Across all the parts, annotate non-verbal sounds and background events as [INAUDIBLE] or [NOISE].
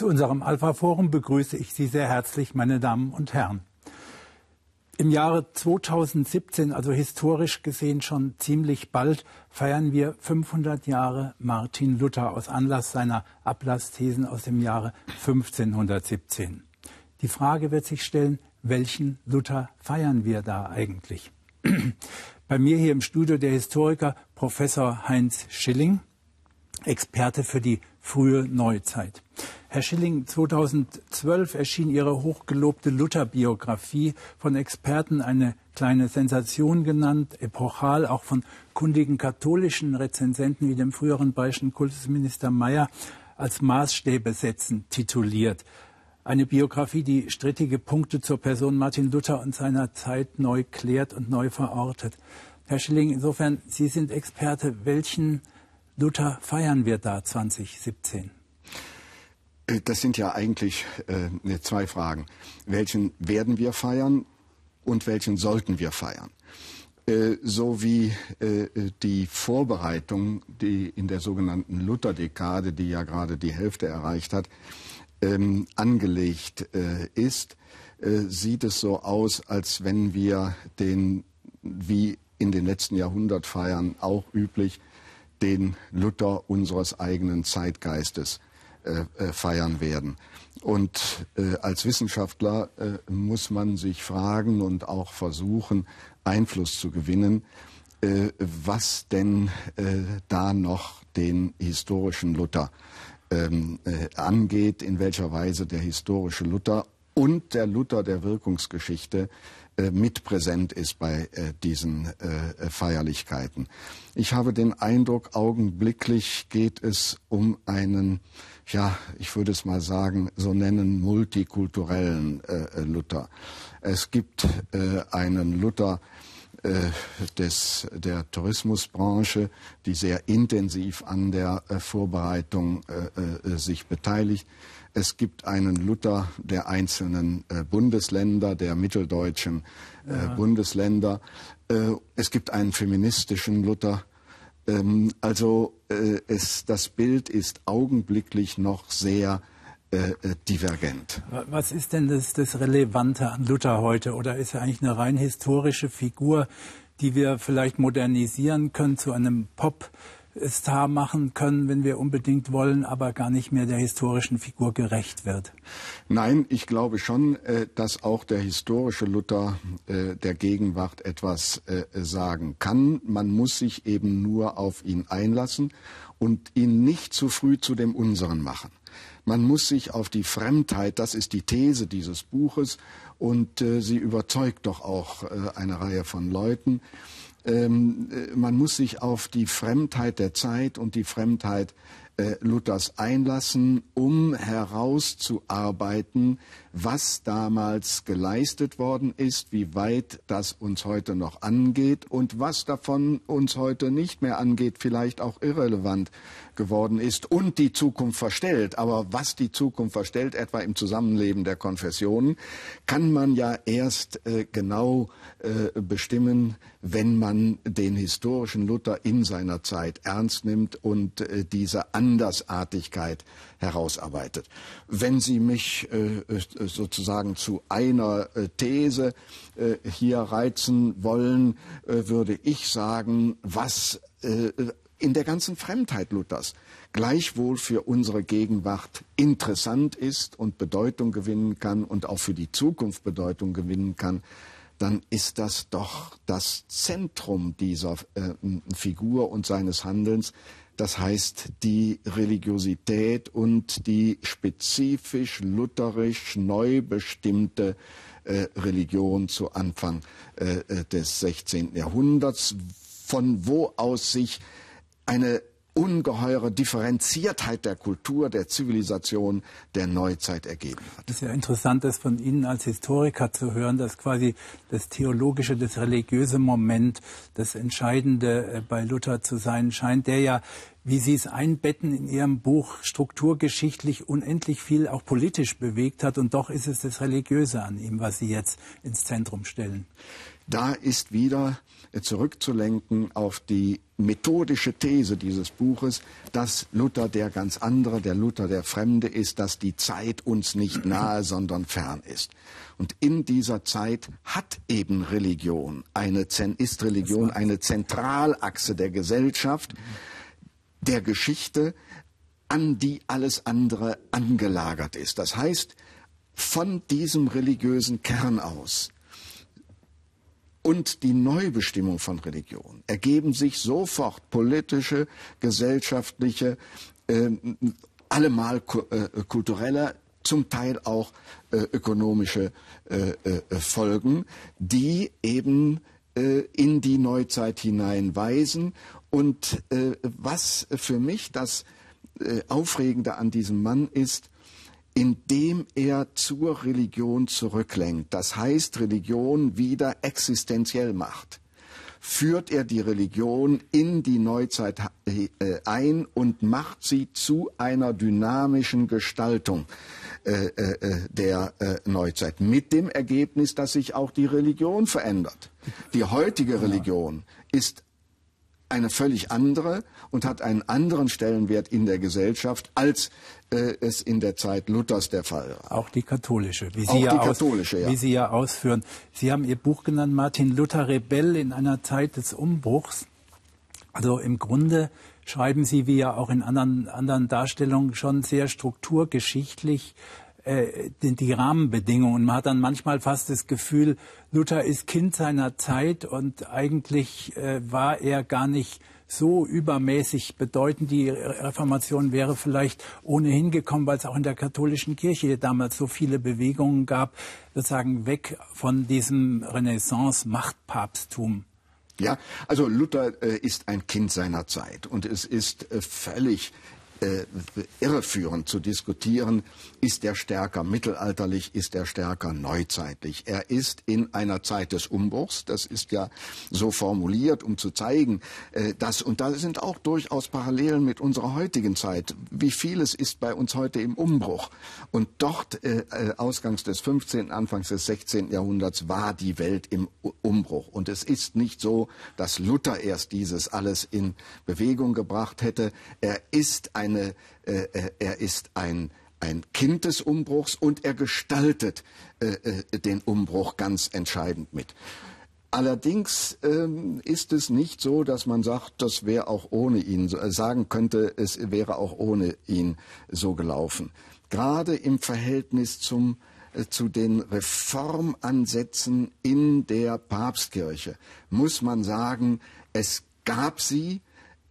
Zu unserem Alpha-Forum begrüße ich Sie sehr herzlich, meine Damen und Herren. Im Jahre 2017, also historisch gesehen schon ziemlich bald, feiern wir 500 Jahre Martin Luther aus Anlass seiner Ablassthesen aus dem Jahre 1517. Die Frage wird sich stellen, welchen Luther feiern wir da eigentlich? [CLEARS THROAT] Bei mir hier im Studio der Historiker Professor Heinz Schilling, Experte für die frühe Neuzeit. Herr Schilling, 2012 erschien Ihre hochgelobte Luther-Biografie von Experten eine kleine Sensation genannt, epochal, auch von kundigen katholischen Rezensenten wie dem früheren bayerischen Kultusminister Meyer als Maßstäbe setzen tituliert. Eine Biografie, die strittige Punkte zur Person Martin Luther und seiner Zeit neu klärt und neu verortet. Herr Schilling, insofern, Sie sind Experte. Welchen Luther feiern wir da 2017? Äh, das sind ja eigentlich äh, ne, zwei Fragen. Welchen werden wir feiern und welchen sollten wir feiern? Äh, so wie äh, die Vorbereitung, die in der sogenannten Lutherdekade, die ja gerade die Hälfte erreicht hat, ähm, angelegt ist, sieht es so aus, als wenn wir den, wie in den letzten Jahrhundertfeiern auch üblich, den Luther unseres eigenen Zeitgeistes äh, äh, feiern werden. Und äh, als Wissenschaftler äh, muss man sich fragen und auch versuchen, Einfluss zu gewinnen, äh, was denn äh, da noch den historischen Luther ähm, angeht, in welcher Weise der historische Luther und der Luther der Wirkungsgeschichte mit präsent ist bei diesen Feierlichkeiten. Ich habe den Eindruck, augenblicklich geht es um einen, ja, ich würde es mal sagen, so nennen, multikulturellen Luther. Es gibt einen Luther, des, der Tourismusbranche, die sehr intensiv an der Vorbereitung sich beteiligt. Es gibt einen Luther der einzelnen äh, Bundesländer, der mitteldeutschen äh, ja. Bundesländer. Äh, es gibt einen feministischen Luther. Ähm, also äh, es, das Bild ist augenblicklich noch sehr äh, äh, divergent. Was ist denn das, das Relevante an Luther heute? Oder ist er eigentlich eine rein historische Figur, die wir vielleicht modernisieren können zu einem Pop? Star machen können, wenn wir unbedingt wollen, aber gar nicht mehr der historischen Figur gerecht wird. Nein, ich glaube schon, äh, dass auch der historische Luther äh, der Gegenwart etwas äh, sagen kann. Man muss sich eben nur auf ihn einlassen und ihn nicht zu früh zu dem Unseren machen. Man muss sich auf die Fremdheit, das ist die These dieses Buches, und sie überzeugt doch auch eine Reihe von Leuten ähm, äh, man muss sich auf die Fremdheit der Zeit und die Fremdheit äh, Luthers einlassen, um herauszuarbeiten, was damals geleistet worden ist, wie weit das uns heute noch angeht und was davon uns heute nicht mehr angeht, vielleicht auch irrelevant geworden ist und die Zukunft verstellt. Aber was die Zukunft verstellt, etwa im Zusammenleben der Konfessionen, kann man ja erst äh, genau äh, bestimmen, wenn man den historischen Luther in seiner Zeit ernst nimmt und äh, diese Andersartigkeit herausarbeitet. Wenn Sie mich äh, äh, sozusagen zu einer äh, These äh, hier reizen wollen, äh, würde ich sagen, was äh, in der ganzen Fremdheit Luthers gleichwohl für unsere Gegenwart interessant ist und Bedeutung gewinnen kann und auch für die Zukunft Bedeutung gewinnen kann, dann ist das doch das Zentrum dieser äh, Figur und seines Handelns, das heißt die Religiosität und die spezifisch lutherisch neu bestimmte äh, Religion zu Anfang äh, äh des 16. Jahrhunderts, von wo aus sich eine ungeheure Differenziertheit der Kultur, der Zivilisation der Neuzeit ergeben hat. Das ist ja interessant, das von Ihnen als Historiker zu hören, dass quasi das theologische, das religiöse Moment das Entscheidende äh, bei Luther zu sein scheint, der ja wie Sie es einbetten in Ihrem Buch strukturgeschichtlich unendlich viel auch politisch bewegt hat. Und doch ist es das Religiöse an ihm, was Sie jetzt ins Zentrum stellen. Da ist wieder zurückzulenken auf die methodische These dieses Buches, dass Luther der ganz andere, der Luther der Fremde ist, dass die Zeit uns nicht nahe, sondern fern ist. Und in dieser Zeit hat eben Religion eine, ist Religion eine Zentralachse der Gesellschaft, der Geschichte, an die alles andere angelagert ist. Das heißt, von diesem religiösen Kern aus und die Neubestimmung von Religion ergeben sich sofort politische, gesellschaftliche, äh, allemal äh, kulturelle, zum Teil auch äh, ökonomische äh, äh, Folgen, die eben äh, in die Neuzeit hineinweisen. Und was für mich das Aufregende an diesem Mann ist, indem er zur Religion zurücklenkt, das heißt Religion wieder existenziell macht, führt er die Religion in die Neuzeit äh, ein und macht sie zu einer dynamischen Gestaltung äh, äh, der Neuzeit. Mit dem Ergebnis, dass sich auch die Religion verändert. Die heutige Religion ist eine völlig andere und hat einen anderen Stellenwert in der Gesellschaft, als äh, es in der Zeit Luthers der Fall war. Auch die katholische, wie Sie, ja, katholische, aus, ja. wie Sie ja ausführen. Sie haben Ihr Buch genannt, Martin Luther Rebell in einer Zeit des Umbruchs. Also im Grunde schreiben Sie, wie ja auch in anderen, anderen Darstellungen, schon sehr strukturgeschichtlich äh, die, die Rahmenbedingungen. Man hat dann manchmal fast das Gefühl, Luther ist Kind seiner Zeit und eigentlich äh, war er gar nicht so übermäßig bedeutend. Die Reformation wäre vielleicht ohnehin gekommen, weil es auch in der katholischen Kirche damals so viele Bewegungen gab, sozusagen weg von diesem Renaissance-Machtpapsttum. Ja, also Luther äh, ist ein Kind seiner Zeit und es ist äh, völlig äh, irreführend zu diskutieren, ist er stärker mittelalterlich, ist er stärker neuzeitlich. Er ist in einer Zeit des Umbruchs, das ist ja so formuliert, um zu zeigen, äh, dass, und da sind auch durchaus Parallelen mit unserer heutigen Zeit, wie vieles ist bei uns heute im Umbruch. Und dort, äh, äh ausgangs des 15., Anfangs des 16. Jahrhunderts, war die Welt im Umbruch. Und es ist nicht so, dass Luther erst dieses alles in Bewegung gebracht hätte. Er ist ein eine, äh, äh, er ist ein, ein Kind des Umbruchs und er gestaltet äh, äh, den Umbruch ganz entscheidend mit. Allerdings ähm, ist es nicht so, dass man sagt, das wäre auch ohne ihn, äh, sagen könnte, es wäre auch ohne ihn so gelaufen. Gerade im Verhältnis zum, äh, zu den Reformansätzen in der Papstkirche muss man sagen, es gab sie,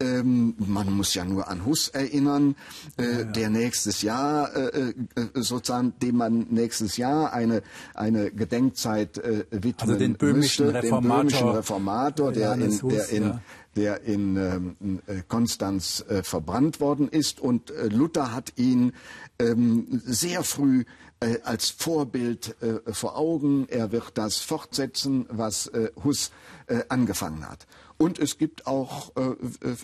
ähm, man muss ja nur an Hus erinnern, äh, ja, ja. der nächstes Jahr äh, äh, sozusagen, dem man nächstes Jahr eine eine Gedenkzeit äh, widmen also den böhmischen müsste, Reformator, den böhmischen Reformator, der in, Hus, der in ja. der in ähm, äh, Konstanz äh, verbrannt worden ist und äh, Luther hat ihn ähm, sehr früh äh, als Vorbild äh, vor Augen. Er wird das fortsetzen, was äh, Hus äh, angefangen hat. Und es gibt auch äh,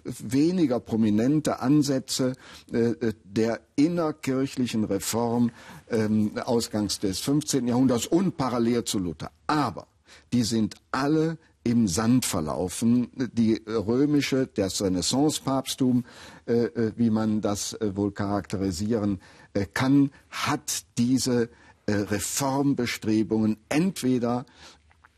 weniger prominente Ansätze äh, der innerkirchlichen Reform äh, ausgangs des 15. Jahrhunderts und parallel zu Luther. Aber die sind alle im Sand verlaufen. Die römische, das Renaissance-Papsttum, äh, äh, wie man das äh, wohl charakterisieren äh, kann, hat diese äh, Reformbestrebungen entweder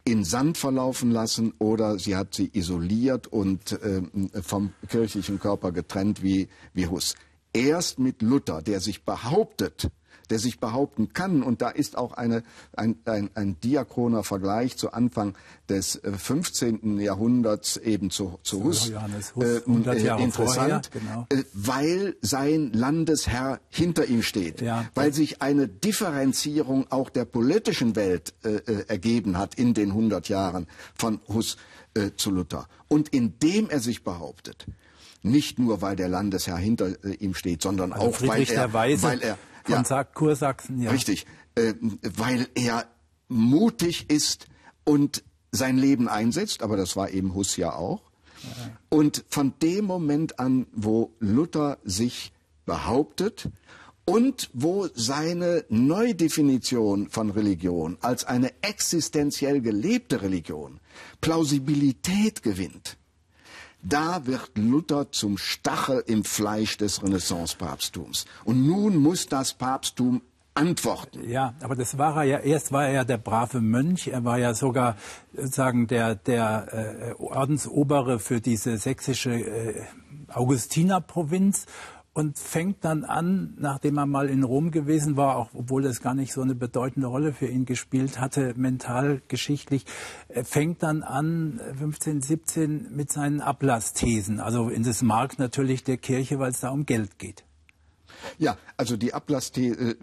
in Sand verlaufen lassen oder sie hat sie isoliert und äh, vom kirchlichen Körper getrennt wie, wie Hus. Erst mit Luther, der sich behauptet, der sich behaupten kann. Und da ist auch eine, ein, ein, ein diachroner Vergleich zu Anfang des 15. Äh, Jahrhunderts eben zu, zu Hus, Hus äh, äh, interessant, vorher, genau. äh, weil sein Landesherr hinter ihm steht, ja. weil sich eine Differenzierung auch der politischen Welt äh, ergeben hat in den 100 Jahren von Hus äh, zu Luther. Und indem er sich behauptet, nicht nur, weil der Landesherr hinter ihm steht, sondern also auch, weil er, weil er, von ja. Kursachsen, ja. Richtig, äh, weil er mutig ist und sein Leben einsetzt, aber das war eben Hus ja auch. Und von dem Moment an, wo Luther sich behauptet und wo seine Neudefinition von Religion als eine existenziell gelebte Religion Plausibilität gewinnt, da wird Luther zum Stachel im Fleisch des Renaissance-Papsttums. Und nun muss das Papsttum antworten. Ja, aber das war er ja, erst war er ja der brave Mönch, er war ja sogar sagen der, der äh, Ordensobere für diese sächsische äh, Augustinerprovinz und fängt dann an, nachdem er mal in Rom gewesen war, auch obwohl das gar nicht so eine bedeutende Rolle für ihn gespielt hatte, mental, geschichtlich, fängt dann an, 15, 17, mit seinen Ablassthesen, also in das Mark natürlich der Kirche, weil es da um Geld geht. Ja, also die Ablassthese, äh,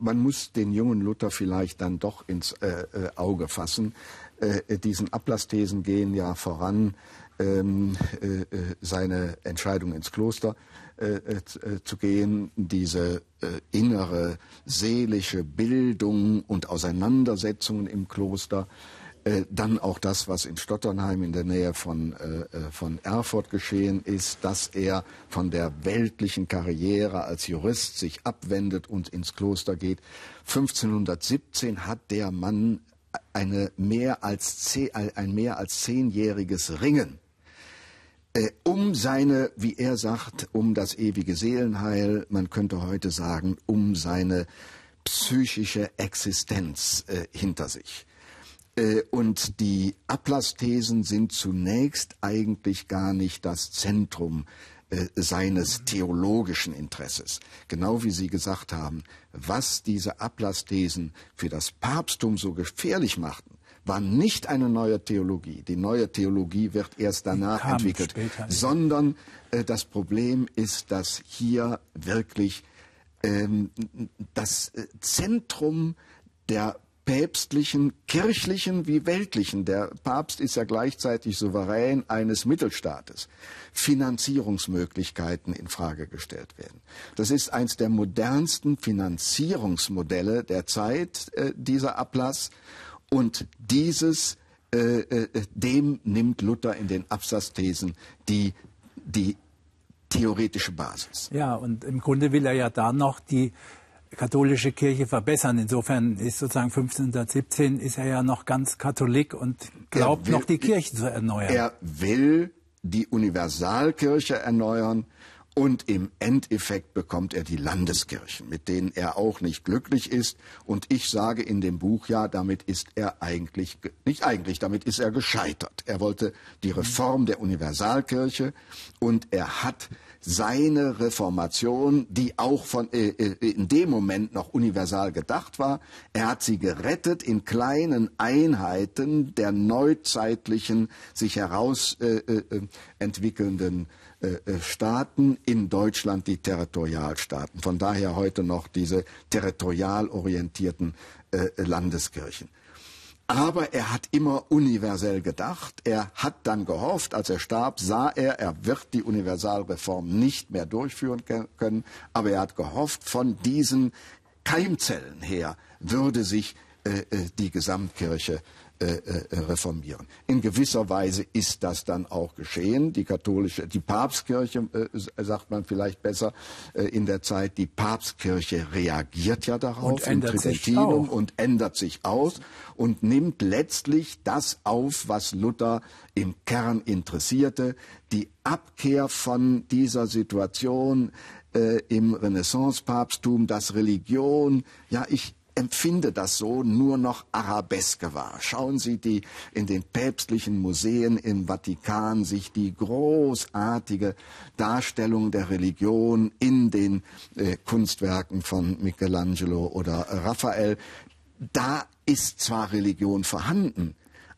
man muss den jungen Luther vielleicht dann doch ins äh, äh Auge fassen. Äh, diesen Ablassthesen gehen ja voran ähm, äh, seine Entscheidung ins Kloster äh, äh, zu gehen, diese äh, innere seelische Bildung und Auseinandersetzungen im Kloster, äh, dann auch das, was in Stotternheim in der Nähe von, äh, äh, von Erfurt geschehen ist, dass er von der weltlichen Karriere als Jurist sich abwendet und ins Kloster geht. 1517 hat der Mann eine mehr als ein mehr als zehnjähriges Ringen äh, um seine, wie er sagt, um das ewige Seelenheil, man könnte heute sagen, um seine psychische Existenz äh, hinter sich. Äh, und die Ablassthesen sind zunächst eigentlich gar nicht das Zentrum äh, seines theologischen Interesses. Genau wie Sie gesagt haben, was diese Ablassthesen für das Papsttum so gefährlich machten, war nicht eine neue Theologie. Die neue Theologie wird erst danach entwickelt, später, sondern äh, das Problem ist, dass hier wirklich ähm, das äh, Zentrum der päpstlichen, kirchlichen wie weltlichen, der Papst ist ja gleichzeitig Souverän eines Mittelstaates, Finanzierungsmöglichkeiten in Frage gestellt werden. Das ist eins der modernsten Finanzierungsmodelle der Zeit, äh, dieser Ablass. Und dieses, äh, äh, dem nimmt Luther in den Absatzthesen die, die theoretische Basis. Ja, und im Grunde will er ja da noch die katholische Kirche verbessern. Insofern ist sozusagen 1517 ist er ja noch ganz Katholik und glaubt will, noch die Kirche zu erneuern. Er will die Universalkirche erneuern und im Endeffekt bekommt er die Landeskirchen, mit denen er auch nicht glücklich ist. Und ich sage in dem Buch ja, damit ist er eigentlich, nicht eigentlich, damit ist er gescheitert. Er wollte die Reform der Universalkirche und er hat seine Reformation, die auch von, äh, äh in dem Moment noch universal gedacht war, er hat sie gerettet in kleinen Einheiten der neuzeitlichen, sich heraus äh, äh, entwickelnden äh, äh, Staaten, in Deutschland die Territorialstaaten. Von daher heute noch diese territorial orientierten äh, Landeskirchen. Aber er hat immer universell gedacht. Er hat dann gehofft, als er starb, sah er, er wird die Universalreform nicht mehr durchführen können. Aber er hat gehofft, von diesen Keimzellen her würde sich äh, die Gesamtkirche äh, äh, reformieren. In gewisser Weise ist das dann auch geschehen. Die katholische, die Papstkirche, äh, sagt man vielleicht besser äh, in der Zeit, die Papstkirche reagiert ja darauf und ändert sich auch. und ändert sich aus und nimmt letztlich das auf, was Luther im Kern interessierte, die Abkehr von dieser Situation äh, im Renaissance-Papsttum, dass Religion, ja, ich empfinde das so, nur noch Arabeske war. Schauen Sie die in den päpstlichen Museen im Vatikan sich die großartige Darstellung der Religion in den äh, Kunstwerken von Michelangelo oder Raphael. Da ist zwar Religion vorhanden,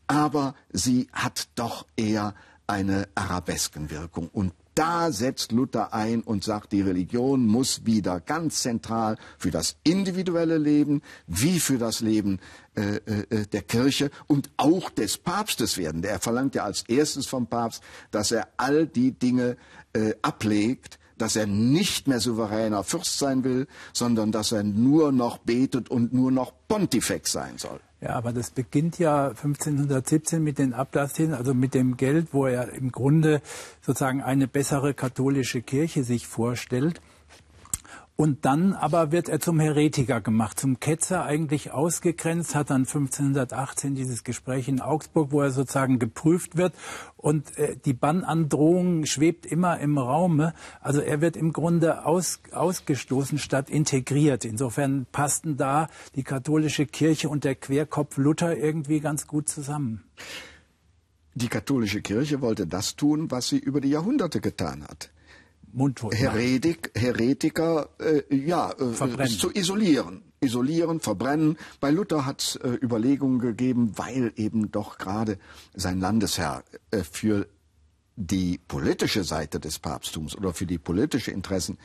aber sie hat doch eher eine Arabeskenwirkung. Und da setzt Luther ein und sagt, die Religion muss wieder ganz zentral für das individuelle Leben wie für das Leben äh, äh, der Kirche und auch des Papstes werden. Er verlangt ja als erstes vom Papst, dass er all die Dinge äh, ablegt, dass er nicht mehr souveräner Fürst sein will, sondern dass er nur noch betet und nur noch Pontifex sein soll. Ja, aber das beginnt ja 1517 mit den Ablassthesen, also mit dem Geld, wo er im Grunde sozusagen eine bessere katholische Kirche sich vorstellt. Und dann aber wird er zum Heretiker gemacht, zum Ketzer eigentlich ausgegrenzt, hat dann 1518 dieses Gespräch in Augsburg, wo er sozusagen geprüft wird und äh, die Bannandrohung schwebt immer im Raume. Also er wird im Grunde aus, ausgestoßen statt integriert. Insofern passten da die katholische Kirche und der Querkopf Luther irgendwie ganz gut zusammen. Die katholische Kirche wollte das tun, was sie über die Jahrhunderte getan hat. Mundtot Heretik, Heretiker äh, ja, äh, zu isolieren. Isolieren, verbrennen. Bei Luther hat es äh, Überlegungen gegeben, weil eben doch gerade sein Landesherr äh, für die politische Seite des Papsttums oder für die politischen Interessen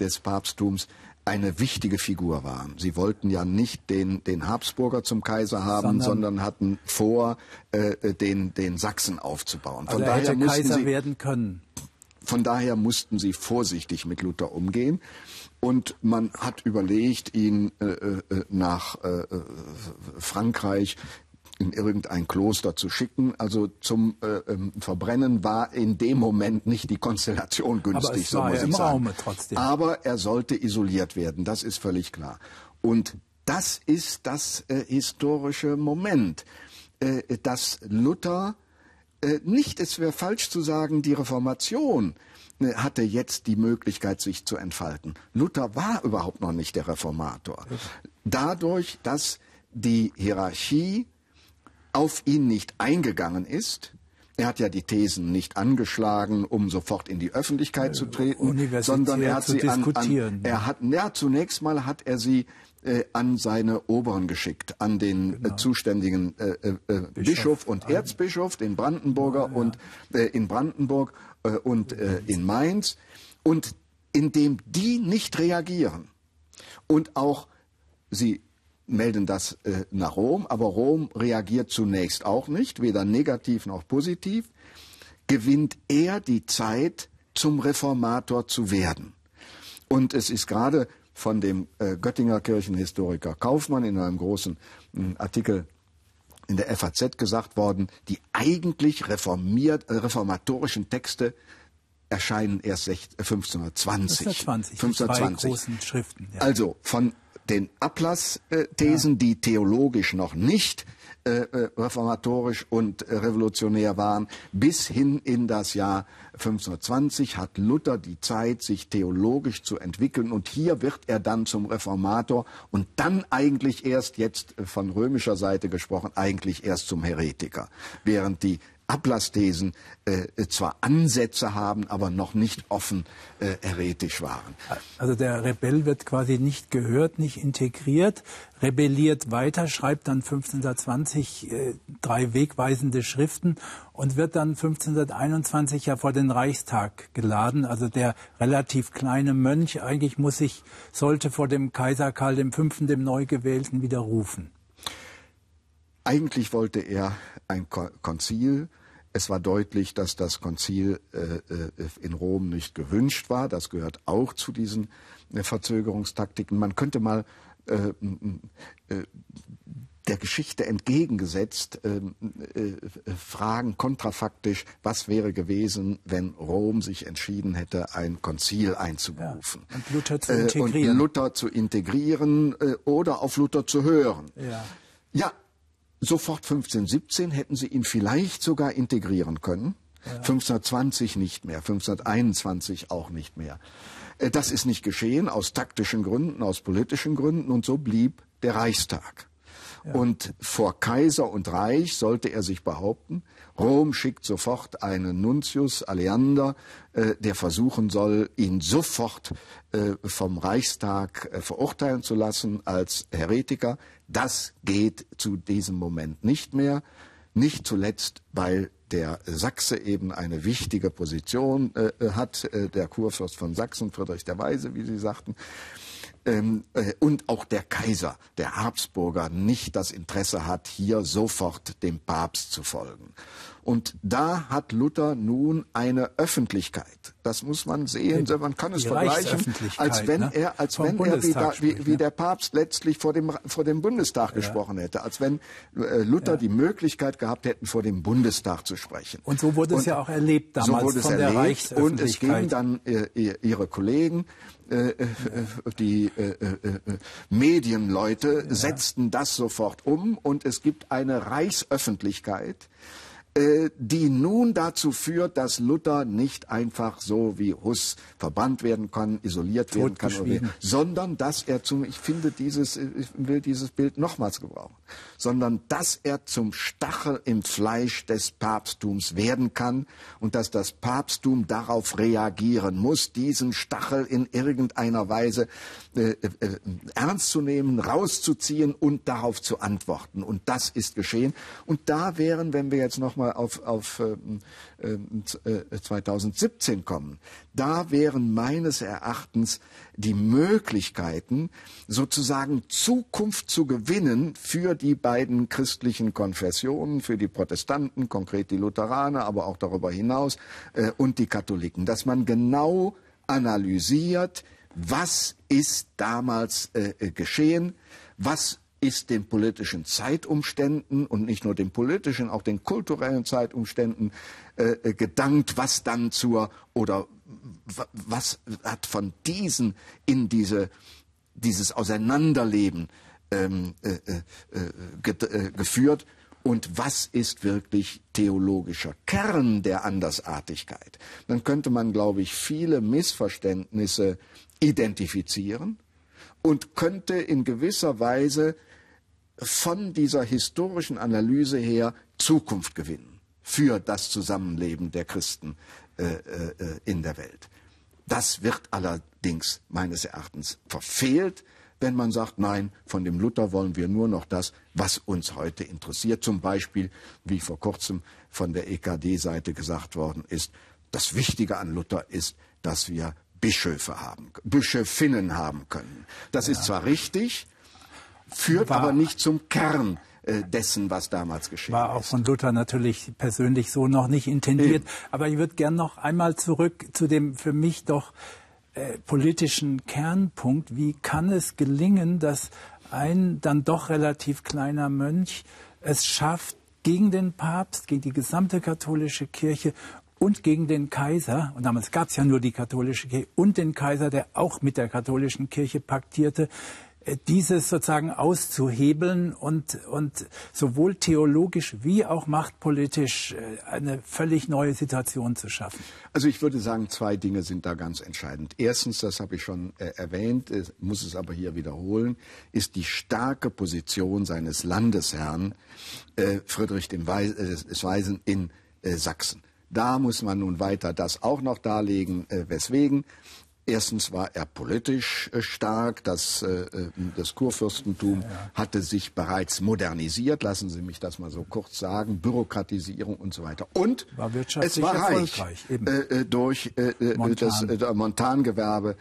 des Papsttums eine wichtige Figur war. Sie wollten ja nicht den, den Habsburger zum Kaiser haben, sondern, sondern hatten vor, äh, den, den Sachsen aufzubauen. Von also er daher hätte Kaiser sie, werden können. Von daher mussten sie vorsichtig mit Luther umgehen. Und man hat überlegt, ihn äh, äh, nach äh, äh, Frankreich in irgendein Kloster zu schicken. Also zum äh, ähm, Verbrennen war in dem Moment nicht die Konstellation günstig, Aber es war so muss ja im Raume trotzdem. Aber er sollte isoliert werden, das ist völlig klar. Und das ist das äh, historische Moment, äh, dass Luther äh, nicht, es wäre falsch zu sagen, die Reformation äh, hatte jetzt die Möglichkeit, sich zu entfalten. Luther war überhaupt noch nicht der Reformator. Dadurch, dass die Hierarchie auf ihn nicht eingegangen ist, er hat ja die Thesen nicht angeschlagen, um sofort in die Öffentlichkeit äh, zu treten, sondern er hat sie an, an, er hat ja zunächst mal hat er sie äh, an seine Oberen geschickt, an den äh, genau. äh, zuständigen äh, äh, Bischof. Bischof und Erzbischof, den Brandenburger ja, ja. und äh, in Brandenburg und in Mainz. Und indem die nicht reagieren und auch sie melden das nach Rom, aber Rom reagiert zunächst auch nicht, weder negativ noch positiv, gewinnt er die Zeit, zum Reformator zu werden. Und es ist gerade von dem äh, Göttinger Kirchenhistoriker Kaufmann in einem großen äh, Artikel in der FAZ gesagt worden, die eigentlich reformiert, äh, reformatorischen Texte erscheinen erst 1520. 1520. 1520. großen Schriften. Ja. Also von den Ablassthesen, ja. die theologisch noch nicht äh, äh, reformatorisch und äh, revolutionär waren. Bis hin in das Jahr 1520 hat Luther die Zeit, sich theologisch zu entwickeln. Und hier wird er dann zum Reformator und dann eigentlich erst, jetzt von römischer Seite gesprochen, eigentlich erst zum Heretiker. Während die Ablassthesen äh, zwar Ansätze haben, aber noch nicht offen äh, heretisch waren. Also der Rebell wird quasi nicht gehört, nicht integriert, rebelliert weiter, schreibt dann 1520 äh, drei wegweisende Schriften und wird dann 1521 ja vor den Reichstag geladen. Also der relativ kleine Mönch eigentlich muss sich, sollte vor dem Kaiser Karl V., dem neu gewählten, widerrufen. Eigentlich wollte er ein Konzil. Es war deutlich, dass das Konzil äh, äh, in Rom nicht gewünscht war. Das gehört auch zu diesen äh, Verzögerungstaktiken. Man könnte mal der Geschichte entgegengesetzt fragen kontrafaktisch, was wäre gewesen, wenn Rom sich entschieden hätte, ein Konzil einzuberufen ja, und Luther zu integrieren, und Luther zu integrieren oder auf Luther zu hören. Ja, ja Sofort 1517 hätten sie ihn vielleicht sogar integrieren können. Ja. 1520 nicht mehr, 1521 auch nicht mehr. Äh, das ist nicht geschehen aus taktischen Gründen, aus politischen Gründen und so blieb der Reichstag. Und vor Kaiser und Reich sollte er sich behaupten. Rom schickt sofort einen Nuntius Aleander, äh, der versuchen soll, ihn sofort äh, vom Reichstag äh, verurteilen zu lassen als Heretiker. Das geht zu diesem Moment nicht mehr. Nicht zuletzt, weil der Sachse eben eine wichtige Position äh, hat, äh, der Kurfürst von Sachsen, Friedrich der Weise, wie Sie sagten ähm, äh, und auch der Kaiser, der Habsburger, nicht das Interesse hat, hier sofort dem Papst zu folgen. Und da hat Luther nun eine Öffentlichkeit. Das muss man sehen. Man kann es vergleichen, als wenn ne? er, als wenn er wie, wie, wie, der Papst letztlich vor dem, vor dem Bundestag ja. gesprochen hätte. Als wenn äh, Luther ja. die Möglichkeit gehabt hätte, vor dem Bundestag zu sprechen. Und so wurde und es ja auch erlebt damals so wurde es von erlebt, der Reichsöffentlichkeit. Und es gingen dann äh, ihre Kollegen, äh, äh, die äh, äh, Medienleute ja. setzten das sofort um und es gibt eine Reichsöffentlichkeit, die nun dazu führt, dass Luther nicht einfach so wie Huss verbannt werden kann, isoliert werden kann, sondern dass er zum, ich finde dieses, ich will dieses Bild nochmals gebrauchen, sondern dass er zum Stachel im Fleisch des Papsttums werden kann und dass das Papsttum darauf reagieren muss, diesen Stachel in irgendeiner Weise äh, äh, ernst zu nehmen, rauszuziehen und darauf zu antworten. Und das ist geschehen. Und da wären, wenn wir jetzt nochmal auf, auf äh, äh, 2017 äh, kommen, da wären meines Erachtens die Möglichkeiten, sozusagen Zukunft zu gewinnen für die beiden christlichen Konfessionen, für die Protestanten, konkret die Lutheraner, aber auch darüber hinaus, äh, und die Katholiken, dass man genau analysiert, was ist damals äh, geschehen, was ist den politischen Zeitumständen und nicht nur den politischen, auch den kulturellen Zeitumständen äh, äh gedankt, was dann zur oder was hat von diesen in diese dieses Auseinanderleben ähm, äh, äh, äh ge äh, geführt und was ist wirklich theologischer Kern der Andersartigkeit. Dann könnte man, glaube ich, viele Missverständnisse identifizieren und könnte in gewisser Weise von dieser historischen Analyse her Zukunft gewinnen für das Zusammenleben der Christen äh, äh, in der Welt. Das wird allerdings meines Erachtens verfehlt, wenn man sagt, nein, von dem Luther wollen wir nur noch das, was uns heute interessiert. Zum Beispiel, wie vor kurzem von der EKD-Seite gesagt worden ist, das Wichtige an Luther ist, dass wir Bischöfe haben, Bischöfinnen haben können. Das ja. ist zwar richtig, führt War, aber nicht zum Kern äh, dessen, was damals geschehen ist. War auch von Luther natürlich persönlich so noch nicht intendiert. Eben. Aber ich würde gern noch einmal zurück zu dem für mich doch äh, politischen Kernpunkt. Wie kann es gelingen, dass ein dann doch relativ kleiner Mönch es schafft, gegen den Papst, gegen die gesamte katholische Kirche und gegen den Kaiser, und damals gab es ja nur die katholische Kirche, und den Kaiser, der auch mit der katholischen Kirche paktierte, dieses sozusagen auszuhebeln und, und sowohl theologisch wie auch machtpolitisch äh, eine völlig neue Situation zu schaffen? Also ich würde sagen, zwei Dinge sind da ganz entscheidend. Erstens, das habe ich schon äh, erwähnt, äh, muss es aber hier wiederholen, ist die starke Position seines Landesherrn äh, Friedrich dem Weis, äh, Weisen in Sachsen. Da muss man nun weiter das auch noch darlegen, weswegen. Erstens war er politisch äh, stark. Das, äh, äh, das Kurfürstentum hatte sich bereits modernisiert. Lassen Sie mich das mal so kurz sagen. Bürokratisierung und so weiter. Und war es war reich äh, durch äh, Montan. das äh, Montangewerbe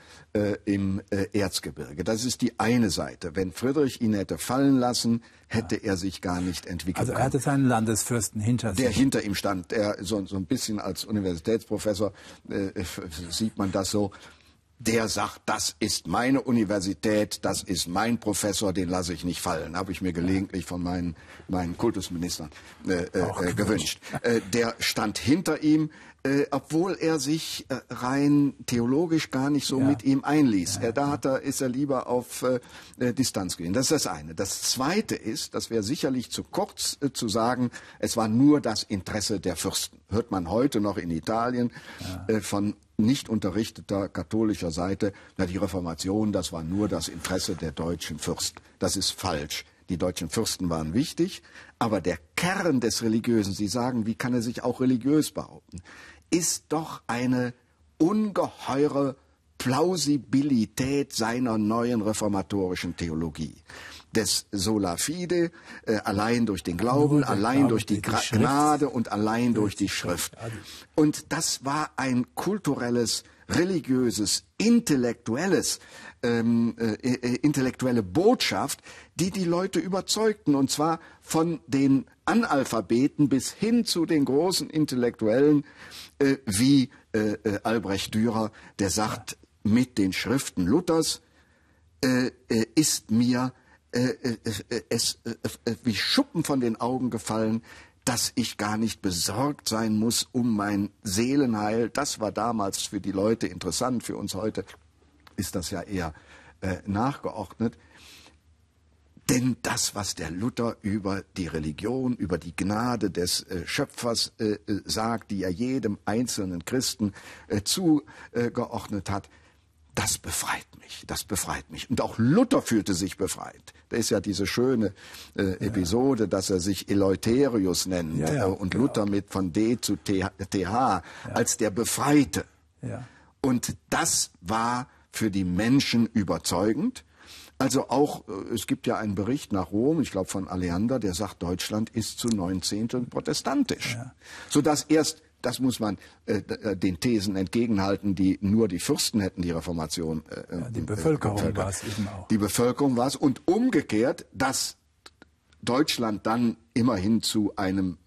im Erzgebirge. Das ist die eine Seite. Wenn Friedrich ihn hätte fallen lassen, hätte ja. er sich gar nicht entwickelt. Also er hatte seinen Landesfürsten hinter sich. Der hinter ihm stand. Er so, so ein bisschen als Universitätsprofessor sieht man das so der sagt, das ist meine Universität, das ist mein Professor, den lasse ich nicht fallen. Habe ich mir gelegentlich von meinen, meinen Kultusministern äh, äh, gewünscht. Äh, der stand hinter ihm, äh, obwohl er sich äh, rein theologisch gar nicht so ja. mit ihm einließ. Ja. da hat er, ist er lieber auf äh, äh, Distanz gehen. Das ist das eine. Das zweite ist, das wäre sicherlich zu kurz äh, zu sagen, es war nur das Interesse der Fürsten. Hört man heute noch in Italien ja. äh, von nicht unterrichteter katholischer Seite, na, die Reformation, das war nur das Interesse der deutschen Fürsten. Das ist falsch. Die deutschen Fürsten waren wichtig, aber der Kern des Religiösen, Sie sagen, wie kann er sich auch religiös behaupten? Ist doch eine ungeheure Plausibilität seiner neuen reformatorischen Theologie. Des Sola Fide, äh, allein durch den Glauben, allein durch die, die Gnade und allein durch die Schrift. Und das war ein kulturelles religiöses, intellektuelles, ähm, äh, äh, intellektuelle Botschaft, die die Leute überzeugten, und zwar von den Analphabeten bis hin zu den großen Intellektuellen äh, wie äh, äh Albrecht Dürer, der sagt, mit den Schriften Luthers äh, ist mir es wie Schuppen von den Augen gefallen, dass ich gar nicht besorgt sein muss um mein Seelenheil. Das war damals für die Leute interessant, für uns heute ist das ja eher äh, nachgeordnet. Denn das, was der Luther über die Religion, über die Gnade des äh, Schöpfers äh, äh sagt, die er jedem einzelnen Christen äh, zugeordnet hat, das befreit mich, das befreit mich. Und auch Luther fühlte sich befreit. Da ist ja diese schöne äh, Episode, dass er sich Eleutherius nennt ja, ja, äh, und genau. Luther mit von D zu TH als der Befreite. Und das war für die Menschen überzeugend. Also auch, äh, es gibt ja einen Bericht nach Rom, ich glaube von Aleander, der sagt, Deutschland ist zu neun Zehnteln protestantisch. Ja. Sodass erst das muss man äh, äh, den Thesen entgegenhalten, die nur die Fürsten hätten die Reformation. Äh, ja, die äh, Bevölkerung äh, war es eben auch. Die Bevölkerung war es. Und umgekehrt, dass Deutschland dann immerhin zu einem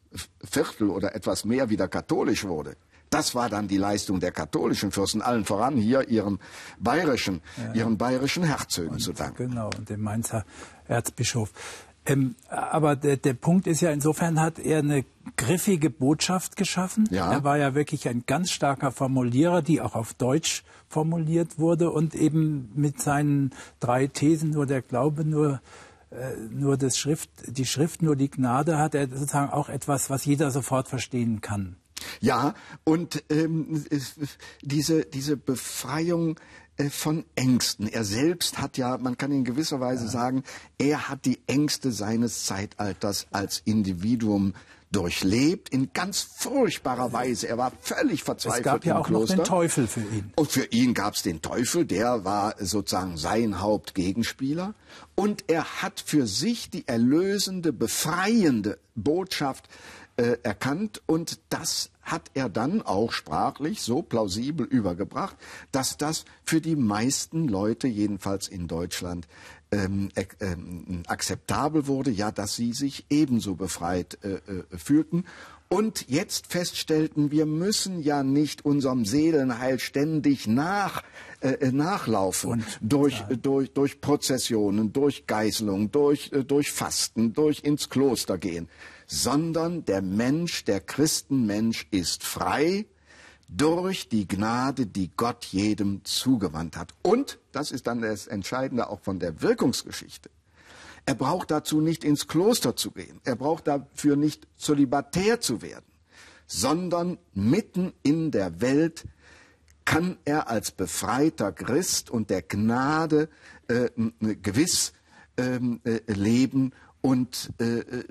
Viertel oder etwas mehr wieder katholisch wurde. Das war dann die Leistung der katholischen Fürsten, allen voran hier ihrem bayerischen, ja. ihren bayerischen Herzögen und, zu danken. Genau, und dem Mainzer Erzbischof. Ähm, aber der, der Punkt ist ja, insofern hat er eine griffige Botschaft geschaffen. Ja. Er war ja wirklich ein ganz starker Formulierer, die auch auf Deutsch formuliert wurde und eben mit seinen drei Thesen, nur der Glaube, nur äh, nur das Schrift, die Schrift, nur die Gnade, hat er sozusagen auch etwas, was jeder sofort verstehen kann. Ja, und ähm, diese, diese Befreiung äh, von Ängsten. Er selbst hat ja, man kann in gewisser Weise ja. sagen, er hat die Ängste seines Zeitalters als Individuum durchlebt in ganz furchtbarer Weise. Er war völlig verzweifelt. Es gab ja auch Kloster. noch den Teufel für ihn. Und für ihn gab es den Teufel, der war sozusagen sein Hauptgegenspieler. Und er hat für sich die erlösende, befreiende Botschaft äh, erkannt und das hat er dann auch sprachlich so plausibel übergebracht, dass das für die meisten Leute, jedenfalls in Deutschland, ähm, äh, akzeptabel wurde, ja, dass sie sich ebenso befreit äh, äh, fühlten. Und jetzt feststellten, wir müssen ja nicht unserem Seelenheil ständig nach, äh, äh nachlaufen und, durch, ja. durch, durch Prozessionen, durch Geißelung, durch, äh, durch Fasten, durch ins Kloster gehen sondern der Mensch, der Christenmensch ist frei durch die Gnade, die Gott jedem zugewandt hat. Und, das ist dann das Entscheidende auch von der Wirkungsgeschichte, er braucht dazu nicht ins Kloster zu gehen, er braucht dafür nicht zölibatär zu werden, sondern mitten in der Welt kann er als befreiter Christ und der Gnade äh, gewiss ähm, äh, leben und äh, äh,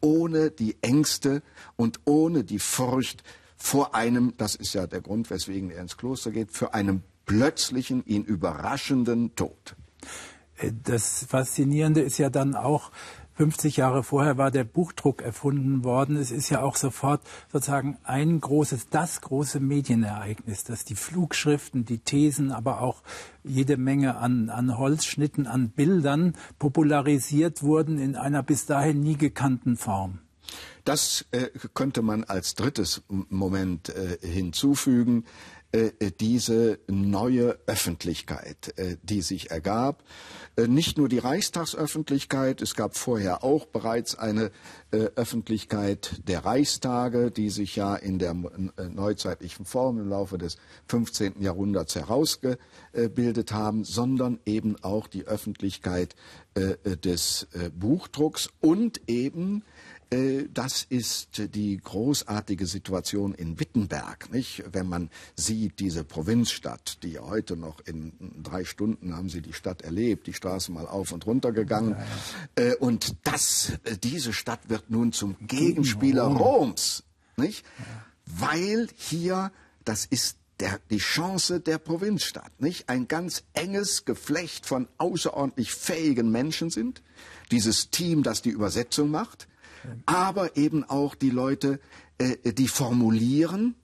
ohne die Ängste und ohne die Furcht vor einem, das ist ja der Grund, weswegen er ins Kloster geht, für einen plötzlichen, ihn überraschenden Tod. Äh, das Faszinierende ist ja dann auch, 50 Jahre vorher war der Buchdruck erfunden worden. Es ist ja auch sofort sozusagen ein großes, das große Medienereignis, dass die Flugschriften, die Thesen, aber auch jede Menge an, an Holzschnitten, an Bildern popularisiert wurden in einer bis dahin nie gekannten Form. Das äh, könnte man als drittes Moment äh, hinzufügen. Äh, äh, diese neue Öffentlichkeit, äh, die sich ergab. Nicht nur die Reichstagsöffentlichkeit, es gab vorher auch bereits eine Öffentlichkeit der Reichstage, die sich ja in der neuzeitlichen Form im Laufe des 15. Jahrhunderts herausgebildet haben, sondern eben auch die Öffentlichkeit des Buchdrucks und eben das ist die großartige Situation in Wittenberg, nicht? Wenn man sieht, diese Provinzstadt, die ja heute noch in drei Stunden haben Sie die Stadt erlebt, die Straße mal auf und runter gegangen. Ja. Äh, und das, äh, diese Stadt wird nun zum Gegenspieler Roms, nicht? Weil hier, das ist der, die Chance der Provinzstadt, nicht? Ein ganz enges Geflecht von außerordentlich fähigen Menschen sind. Dieses Team, das die Übersetzung macht aber eben auch die Leute, äh, die formulieren,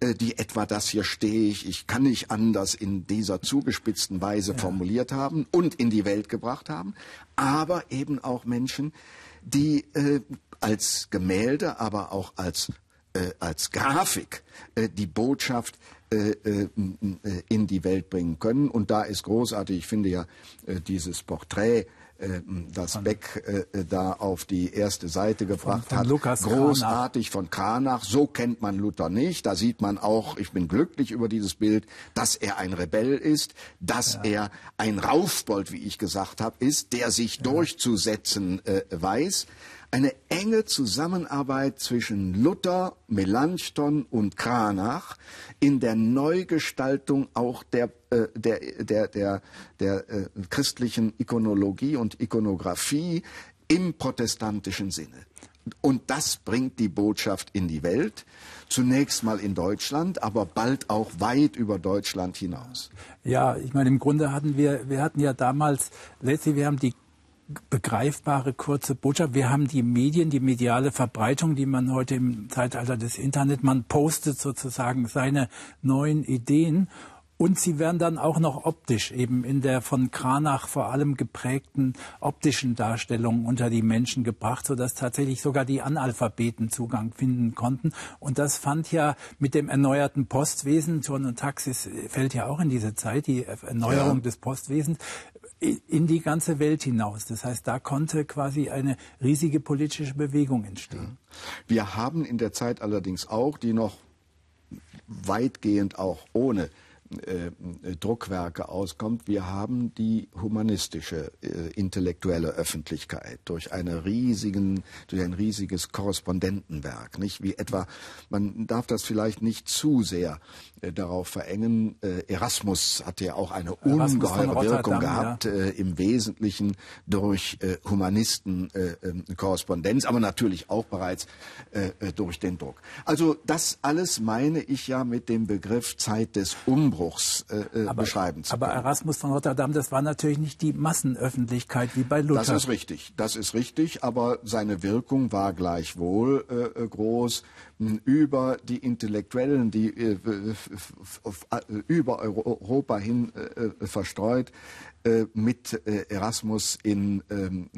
äh, die etwa das hier stehe ich, ich kann nicht anders in dieser zugespitzten Weise ja. formuliert haben und in die Welt gebracht haben, aber eben auch Menschen, die äh, als Gemälde, aber auch als, äh, als Grafik äh, die Botschaft äh, äh, in die Welt bringen können. Und da ist großartig, ich finde ja dieses Porträt äh, das Beck äh, da auf die erste Seite gebracht von, von hat. Lukas Großartig Kranach. von Kranach. So kennt man Luther nicht. Da sieht man auch, ich bin glücklich über dieses Bild, dass er ein Rebell ist, dass ja. er ein Raufbold, wie ich gesagt habe, ist, der sich ja. durchzusetzen äh, weiß eine enge Zusammenarbeit zwischen Luther, Melanchthon und Cranach in der Neugestaltung auch der, äh, der, der, der, der äh, christlichen Ikonologie und Ikonographie im protestantischen Sinne. Und das bringt die Botschaft in die Welt, zunächst mal in Deutschland, aber bald auch weit über Deutschland hinaus. Ja, ich meine, im Grunde hatten wir, wir hatten ja damals, letztlich, wir haben die begreifbare kurze Botschaft. Wir haben die Medien, die mediale Verbreitung, die man heute im Zeitalter des Internet, man postet sozusagen seine neuen Ideen und sie werden dann auch noch optisch eben in der von Kranach vor allem geprägten optischen Darstellung unter die Menschen gebracht, sodass tatsächlich sogar die Analphabeten Zugang finden konnten. Und das fand ja mit dem erneuerten Postwesen, Turn und Taxis fällt ja auch in diese Zeit, die Erneuerung ja. des Postwesens, in die ganze Welt hinaus. Das heißt, da konnte quasi eine riesige politische Bewegung entstehen. Wir haben in der Zeit allerdings auch, die noch weitgehend auch ohne äh, Druckwerke auskommt. Wir haben die humanistische, äh, intellektuelle Öffentlichkeit durch eine riesigen, durch ein riesiges Korrespondentenwerk, nicht wie etwa, man darf das vielleicht nicht zu sehr äh, darauf verengen. Äh, Erasmus hatte ja auch eine ungeheure Wirkung gehabt, ja. Äh, im Wesentlichen durch Humanisten ähm, aber natürlich auch bereits durch den Druck. Also das alles meine ich ja mit dem Begriff Zeit des Umbruchs aber, beschreiben zu können. Aber Erasmus von Rotterdam, das war natürlich nicht die Massenöffentlichkeit wie bei Luther. Das ist richtig, das ist richtig, aber seine Wirkung war gleichwohl groß über die Intellektuellen, die äh, über Europa hin äh, verstreut äh, mit Erasmus in ähm,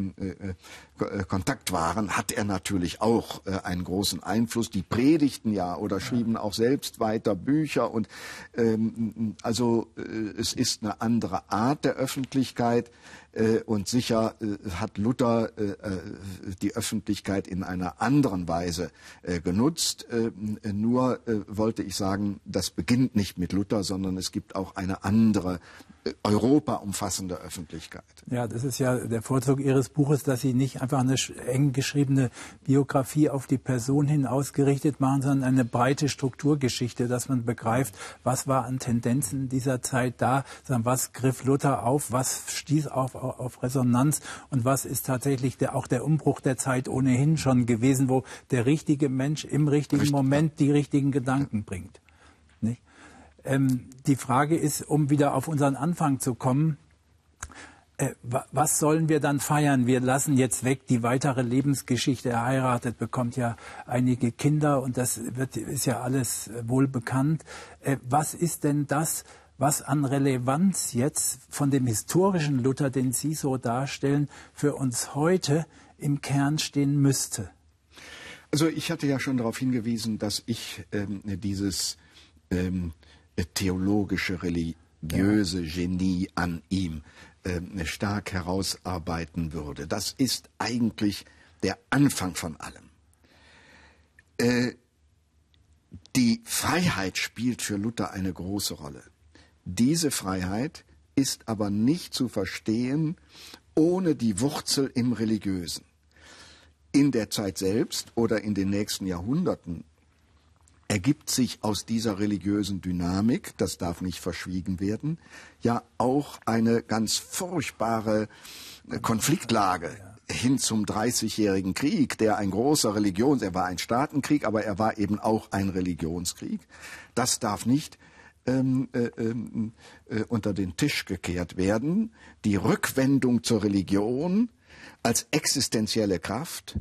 Kontakt waren, hat er natürlich auch einen großen Einfluss. Die predigten ja oder schrieben auch selbst weiter Bücher und ähm, also es ist eine andere Art der Öffentlichkeit. Äh, und sicher äh, hat Luther äh, die Öffentlichkeit in einer anderen Weise genutzt. Nur wollte ich sagen, das beginnt nicht mit Luther, sondern es gibt auch eine andere Europa umfassende Öffentlichkeit. Ja, das ist ja der Vorzug Ihres Buches, dass Sie nicht einfach eine eng geschriebene Biografie auf die Person hin ausgerichtet machen, sondern eine breite Strukturgeschichte, dass man begreift, was war an Tendenzen dieser Zeit da, was griff Luther auf, was stieß auf, auf Resonanz und was ist tatsächlich der, auch der Umbruch der Zeit ohnehin schon gewesen, wo der richtige Mensch im richtigen Richtig. Moment die richtigen Gedanken bringt. Ähm, die Frage ist, um wieder auf unseren Anfang zu kommen, äh, was sollen wir dann feiern? Wir lassen jetzt weg die weitere Lebensgeschichte. Er heiratet, bekommt ja einige Kinder und das wird, ist ja alles äh, wohl bekannt. Äh, was ist denn das, was an Relevanz jetzt von dem historischen Luther, den Sie so darstellen, für uns heute im Kern stehen müsste? Also ich hatte ja schon darauf hingewiesen, dass ich ähm, dieses ähm, theologische, religiöse ja. Genie an ihm äh, stark herausarbeiten würde. Das ist eigentlich der Anfang von allem. Äh, die Freiheit spielt für Luther eine große Rolle. Diese Freiheit ist aber nicht zu verstehen ohne die Wurzel im Religiösen. In der Zeit selbst oder in den nächsten Jahrhunderten ergibt sich aus dieser religiösen Dynamik, das darf nicht verschwiegen werden, ja auch eine ganz furchtbare äh, Konfliktlage hin zum Dreißigjährigen Krieg, der ein großer Religions, er war ein Staatenkrieg, aber er war eben auch ein Religionskrieg. Das darf nicht ähm, äh, ähm, äh, unter den Tisch gekehrt werden. Die Rückwendung zur Religion als existenzielle Kraft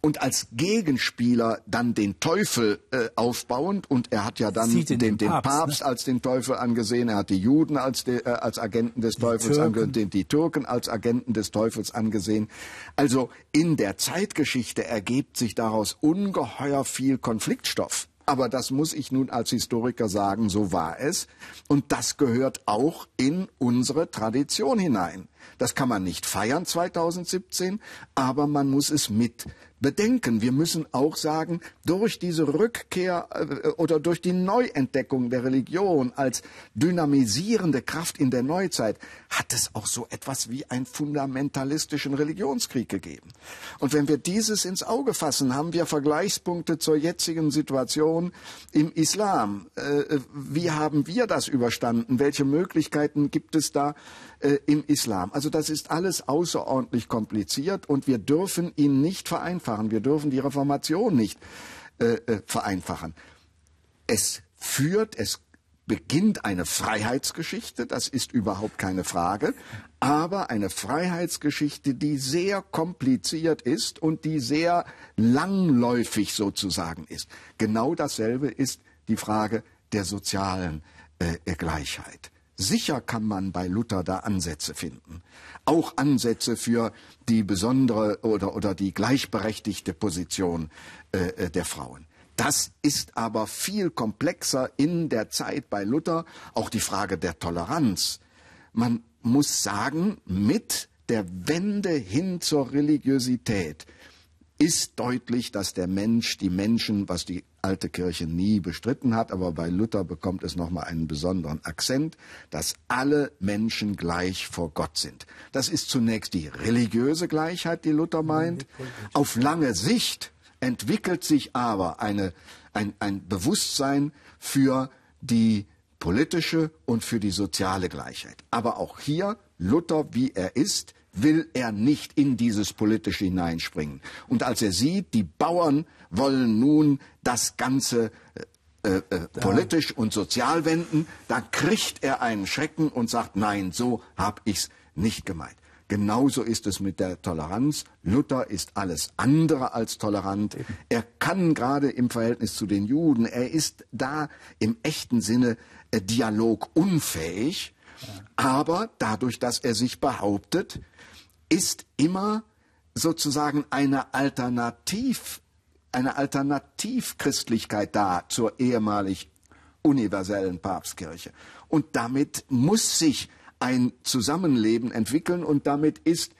und als Gegenspieler dann den Teufel äh, aufbauend und er hat ja dann den, den, den, Papst, Papst ne? als den Teufel angesehen, er hat die Juden als, de, äh, als Agenten des die Teufels angesehen, die, die Türken als Agenten des Teufels angesehen. Also in der Zeitgeschichte ergibt sich daraus ungeheuer viel Konfliktstoff. Aber das muss ich nun als Historiker sagen, so war es. Und das gehört auch in unsere Tradition hinein. Das kann man nicht feiern 2017, aber man muss es mit bedenken. Wir müssen auch sagen, durch diese Rückkehr äh, oder durch die Neuentdeckung der Religion als dynamisierende Kraft in der Neuzeit hat es auch so etwas wie einen fundamentalistischen Religionskrieg gegeben. Und wenn wir dieses ins Auge fassen, haben wir Vergleichspunkte zur jetzigen Situation im Islam. Äh, wie haben wir das überstanden? Welche Möglichkeiten gibt es da äh, im Islam? Also das ist alles außerordentlich kompliziert und wir dürfen ihn nicht vereinfachen. Wir dürfen die Reformation nicht äh, vereinfachen. Es führt, es beginnt eine Freiheitsgeschichte, das ist überhaupt keine Frage, aber eine Freiheitsgeschichte, die sehr kompliziert ist und die sehr langläufig sozusagen ist. Genau dasselbe ist die Frage der sozialen äh, Gleichheit. Sicher kann man bei Luther da Ansätze finden. Auch Ansätze für die besondere oder, oder die gleichberechtigte Position äh, äh der Frauen. Das ist aber viel komplexer in der Zeit bei Luther, auch die Frage der Toleranz. Man muss sagen, mit der Wende hin zur Religiosität ist deutlich, dass der Mensch, die Menschen, was die alte Kirche nie bestritten hat, aber bei Luther bekommt es nochmal einen besonderen Akzent, dass alle Menschen gleich vor Gott sind. Das ist zunächst die religiöse Gleichheit, die Luther meint. Auf lange Sicht entwickelt sich aber eine, ein, ein Bewusstsein für die politische und für die soziale Gleichheit. Aber auch hier, Luther, wie er ist, will er nicht in dieses Politische hineinspringen. Und als er sieht, die Bauern wollen nun das Ganze äh, äh, politisch und sozial wenden, da kriegt er einen Schrecken und sagt, nein, so hab ich's nicht gemeint. Genauso ist es mit der Toleranz. Luther ist alles andere als tolerant. Er kann gerade im Verhältnis zu den Juden, er ist da im echten Sinne äh, dialogunfähig. Aber dadurch, dass er sich behauptet, ist immer sozusagen eine Alternativ, eine Alternativchristlichkeit da zur ehemalig universellen Papstkirche. Und damit muss sich ein Zusammenleben entwickeln und damit ist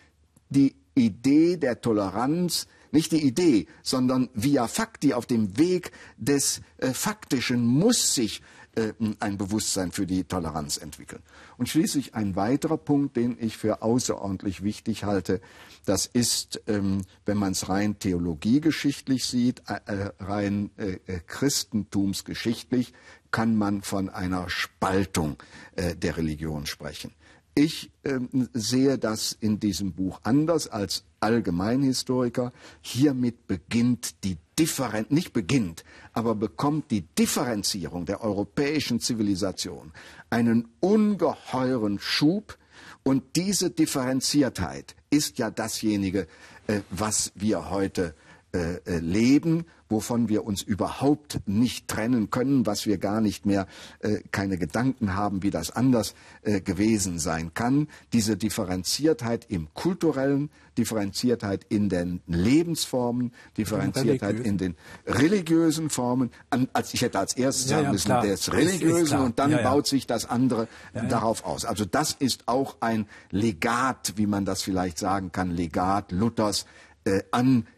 die Idee der Toleranz nicht die Idee, sondern via facti auf dem Weg des äh, Faktischen muss sich äh, ein Bewusstsein für die Toleranz entwickeln. Und schließlich ein weiterer Punkt, den ich für außerordentlich wichtig halte, das ist, ähm, wenn man es rein theologiegeschichtlich sieht, äh, äh rein äh, äh, christentumsgeschichtlich, kann man von einer Spaltung äh, der Religion sprechen. Ich äh, sehe das in diesem Buch anders als Allgemeinhistoriker. Hiermit beginnt die Differenz, nicht beginnt, aber bekommt die Differenzierung der europäischen Zivilisation einen ungeheuren Schub. Und diese Differenziertheit ist ja dasjenige, äh, was wir heute äh, äh, leben wovon wir uns überhaupt nicht trennen können, was wir gar nicht mehr äh, keine Gedanken haben, wie das anders äh, gewesen sein kann. Diese Differenziertheit im kulturellen, Differenziertheit in den Lebensformen, Differenziertheit in den religiösen Formen. An, als ich hätte als erstes sagen ja, müssen, klar. des Religiösen und dann ja, ja. baut sich das andere darauf aus. Also das ist auch ein Legat, wie man das vielleicht sagen kann, Legat Luthers äh, an äh, äh,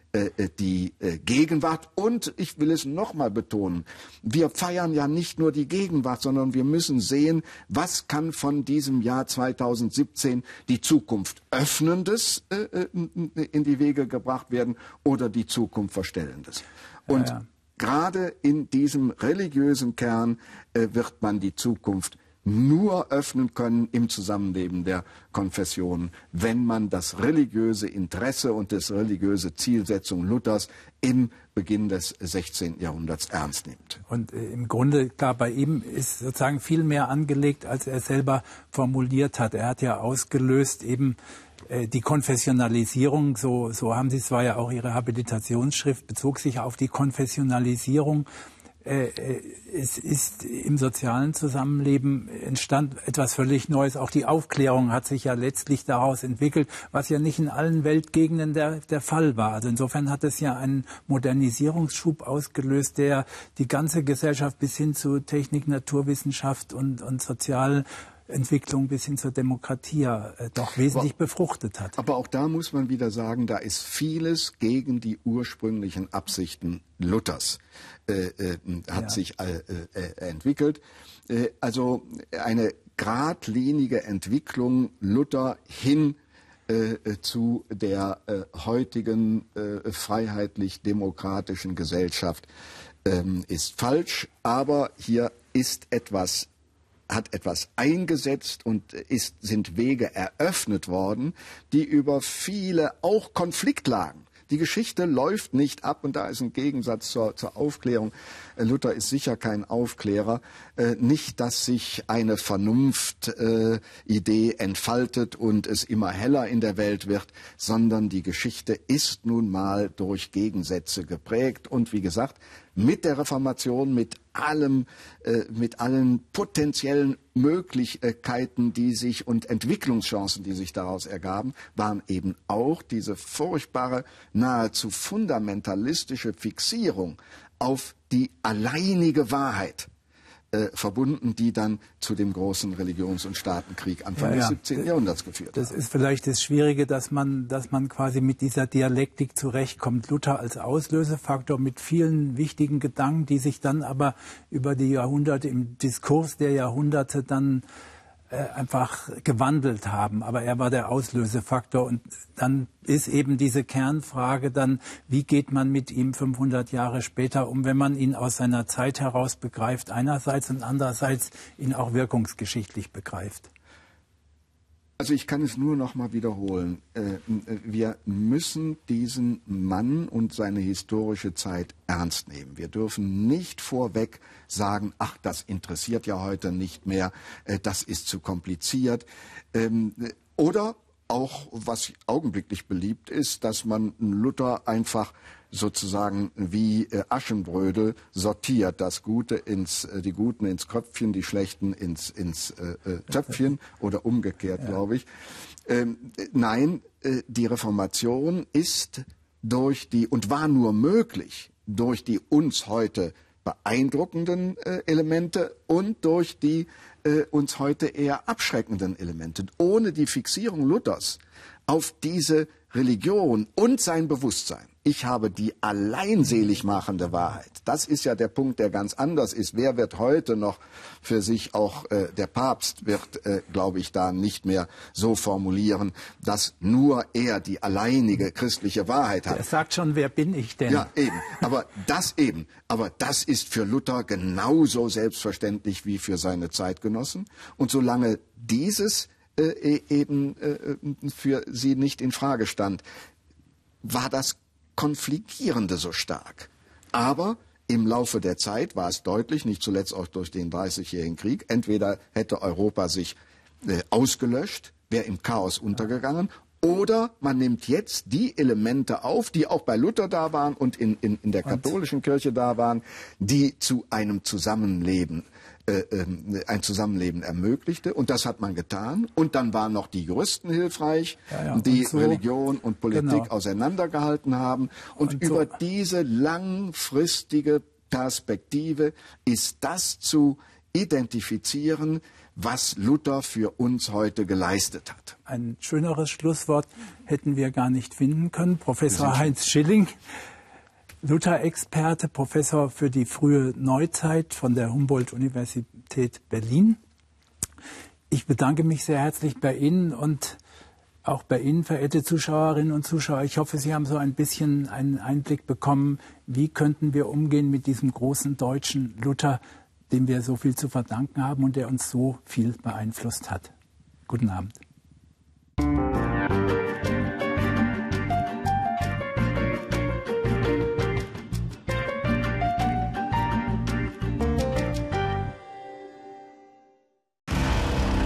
die äh, Gegenwart. Und ich will es nochmal betonen, wir feiern ja nicht nur die Gegenwart, sondern wir müssen sehen, was kann von diesem Jahr 2017 die Zukunft öffnendes in die Wege gebracht werden oder die Zukunft verstellendes. Und ja, ja. gerade in diesem religiösen Kern wird man die Zukunft nur öffnen können im Zusammenleben der Konfessionen, wenn man das religiöse Interesse und das religiöse Zielsetzung Luthers im Beginn des 16. Jahrhunderts ernst nimmt. Und äh, im Grunde, klar, bei ihm ist sozusagen viel mehr angelegt, als er selber formuliert hat. Er hat ja ausgelöst eben äh, die Konfessionalisierung, so, so haben Sie es war ja auch Ihre Habilitationsschrift, bezog sich auf die Konfessionalisierung es ist im sozialen Zusammenleben entstand etwas völlig Neues. Auch die Aufklärung hat sich ja letztlich daraus entwickelt, was ja nicht in allen Weltgegenden der, der Fall war. Also insofern hat es ja einen Modernisierungsschub ausgelöst, der die ganze Gesellschaft bis hin zu Technik, Naturwissenschaft und, und Sozial Entwicklung bis hin zur Demokratie äh, doch wesentlich aber, befruchtet hat. Aber auch da muss man wieder sagen, da ist vieles gegen die ursprünglichen Absichten Luthers äh, äh, hat ja. sich äh, äh, entwickelt. Äh, also eine geradlinige Entwicklung Luther hin zu der heutigen freiheitlich-demokratischen Gesellschaft ähm, ist falsch. Aber hier ist etwas hat etwas eingesetzt und ist, sind Wege eröffnet worden, die über viele auch Konfliktlagen die Geschichte läuft nicht ab und da ist ein Gegensatz zur, zur Aufklärung. Äh, Luther ist sicher kein Aufklärer. Äh, nicht, dass sich eine Vernunftidee äh, entfaltet und es immer heller in der Welt wird, sondern die Geschichte ist nun mal durch Gegensätze geprägt und wie gesagt, mit der Reformation, mit allem, äh, mit allen potenziellen Möglichkeiten, die sich und Entwicklungschancen, die sich daraus ergaben, waren eben auch diese furchtbare, nahezu fundamentalistische Fixierung auf die alleinige Wahrheit äh, verbunden, die dann zu dem großen Religions- und Staatenkrieg Anfang ja, des 17. Jahrhunderts geführt Das haben. ist vielleicht das Schwierige, dass man, dass man quasi mit dieser Dialektik zurechtkommt. Luther als Auslösefaktor mit vielen wichtigen Gedanken, die sich dann aber über die Jahrhunderte im Diskurs der Jahrhunderte dann einfach gewandelt haben. Aber er war der Auslösefaktor. Und dann ist eben diese Kernfrage dann, wie geht man mit ihm 500 Jahre später um, wenn man ihn aus seiner Zeit heraus begreift einerseits und andererseits ihn auch wirkungsgeschichtlich begreift. Also ich kann es nur noch mal wiederholen. Äh, wir müssen diesen Mann und seine historische Zeit ernst nehmen. Wir dürfen nicht vorweg sagen, ach, das interessiert ja heute nicht mehr, äh, das ist zu kompliziert. Ähm, oder auch, was augenblicklich beliebt ist, dass man Luther einfach sozusagen wie äh, Aschenbrödel sortiert. Das Gute ins, äh, die Guten ins Köpfchen, die Schlechten ins, ins äh, äh Töpfchen [LAUGHS] oder umgekehrt, ja. glaube ich. Ähm, nein, die Reformation ist durch die und war nur möglich durch die uns heute beeindruckenden äh, Elemente und durch die äh, uns heute eher abschreckenden Elemente. Ohne die Fixierung Luthers auf diese Religion und sein Bewusstsein ich habe die alleinselig machende Wahrheit. Das ist ja der Punkt, der ganz anders ist. Wer wird heute noch für sich auch äh, der Papst wird, äh, glaube ich, da nicht mehr so formulieren, dass nur er die alleinige christliche Wahrheit hat. Er sagt schon, wer bin ich denn? Ja, eben. Aber das eben. Aber das ist für Luther genauso selbstverständlich wie für seine Zeitgenossen. Und solange dieses äh, e-, eben äh, für sie nicht in Frage stand, war das Konfligierende so stark. Aber im Laufe der Zeit war es deutlich, nicht zuletzt auch durch den Dreißigjährigen Krieg, entweder hätte Europa sich äh, ausgelöscht, wäre im Chaos untergegangen, oder man nimmt jetzt die Elemente auf, die auch bei Luther da waren und in, in, in der katholischen Kirche da waren, die zu einem Zusammenleben ein Zusammenleben ermöglichte. Und das hat man getan. Und dann waren noch die Juristen hilfreich, ja, ja. die so, Religion und Politik genau. auseinandergehalten haben. Und, und über so. diese langfristige Perspektive ist das zu identifizieren, was Luther für uns heute geleistet hat. Ein schöneres Schlusswort hätten wir gar nicht finden können. Professor Heinz Schilling Luther-Experte, Professor für die frühe Neuzeit von der Humboldt-Universität Berlin. Ich bedanke mich sehr herzlich bei Ihnen und auch bei Ihnen, verehrte Zuschauerinnen und Zuschauer. Ich hoffe, Sie haben so ein bisschen einen Einblick bekommen, wie könnten wir umgehen mit diesem großen deutschen Luther, dem wir so viel zu verdanken haben und der uns so viel beeinflusst hat. Guten Abend.